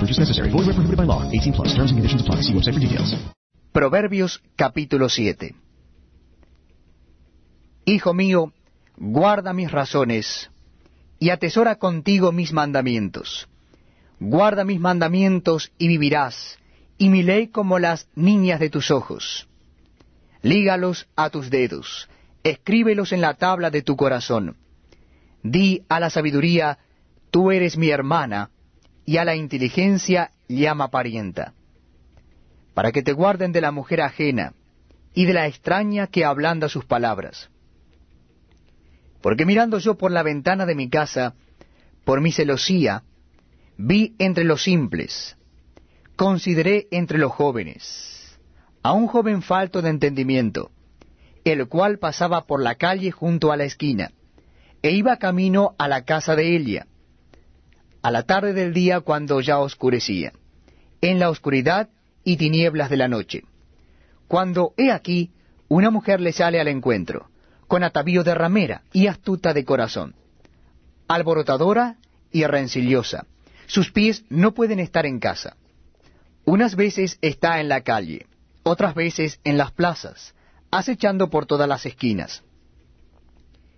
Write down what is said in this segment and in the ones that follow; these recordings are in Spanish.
No purchase necessary. Void where prohibited by law. 18 plus. Terms and conditions apply. See website for details. Proverbios capítulo 7 Hijo mío, guarda mis razones y atesora contigo mis mandamientos. Guarda mis mandamientos y vivirás, y mi ley como las niñas de tus ojos. Lígalos a tus dedos, escríbelos en la tabla de tu corazón. Di a la sabiduría, tú eres mi hermana, y a la inteligencia llama parienta. Para que te guarden de la mujer ajena, y de la extraña que ablanda sus palabras porque mirando yo por la ventana de mi casa, por mi celosía, vi entre los simples, consideré entre los jóvenes, a un joven falto de entendimiento, el cual pasaba por la calle junto a la esquina, e iba camino a la casa de Elia, a la tarde del día cuando ya oscurecía, en la oscuridad y tinieblas de la noche, cuando he aquí una mujer le sale al encuentro, con atavío de ramera y astuta de corazón, alborotadora y rencillosa. Sus pies no pueden estar en casa. Unas veces está en la calle, otras veces en las plazas, acechando por todas las esquinas.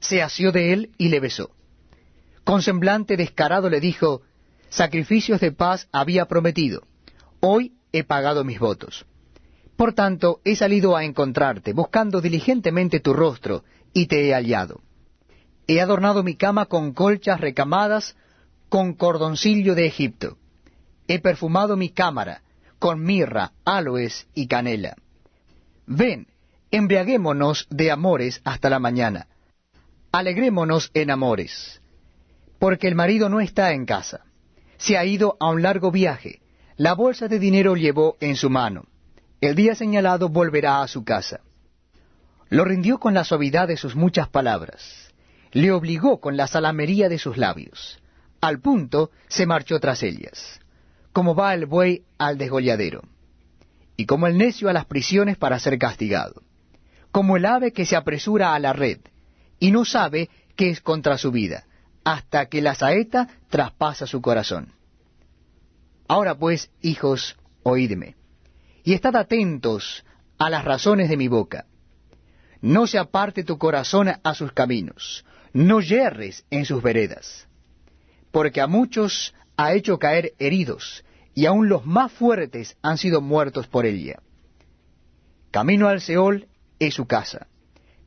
Se asió de él y le besó. Con semblante descarado le dijo, Sacrificios de paz había prometido, hoy he pagado mis votos. Por tanto, he salido a encontrarte, buscando diligentemente tu rostro, y te he hallado. He adornado mi cama con colchas recamadas, con cordoncillo de Egipto. He perfumado mi cámara con mirra, aloes y canela. Ven, embriaguémonos de amores hasta la mañana. Alegrémonos en amores, porque el marido no está en casa. Se ha ido a un largo viaje. La bolsa de dinero llevó en su mano. El día señalado volverá a su casa. Lo rindió con la suavidad de sus muchas palabras, le obligó con la salamería de sus labios. Al punto se marchó tras ellas, como va el buey al desgolladero, y como el necio a las prisiones para ser castigado, como el ave que se apresura a la red, y no sabe que es contra su vida, hasta que la saeta traspasa su corazón. Ahora pues, hijos, oídme, y estad atentos a las razones de mi boca no se aparte tu corazón a sus caminos, no yerres en sus veredas, porque a muchos ha hecho caer heridos, y aun los más fuertes han sido muertos por ella. Camino al Seol es su casa,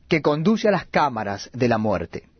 que conduce a las cámaras de la muerte.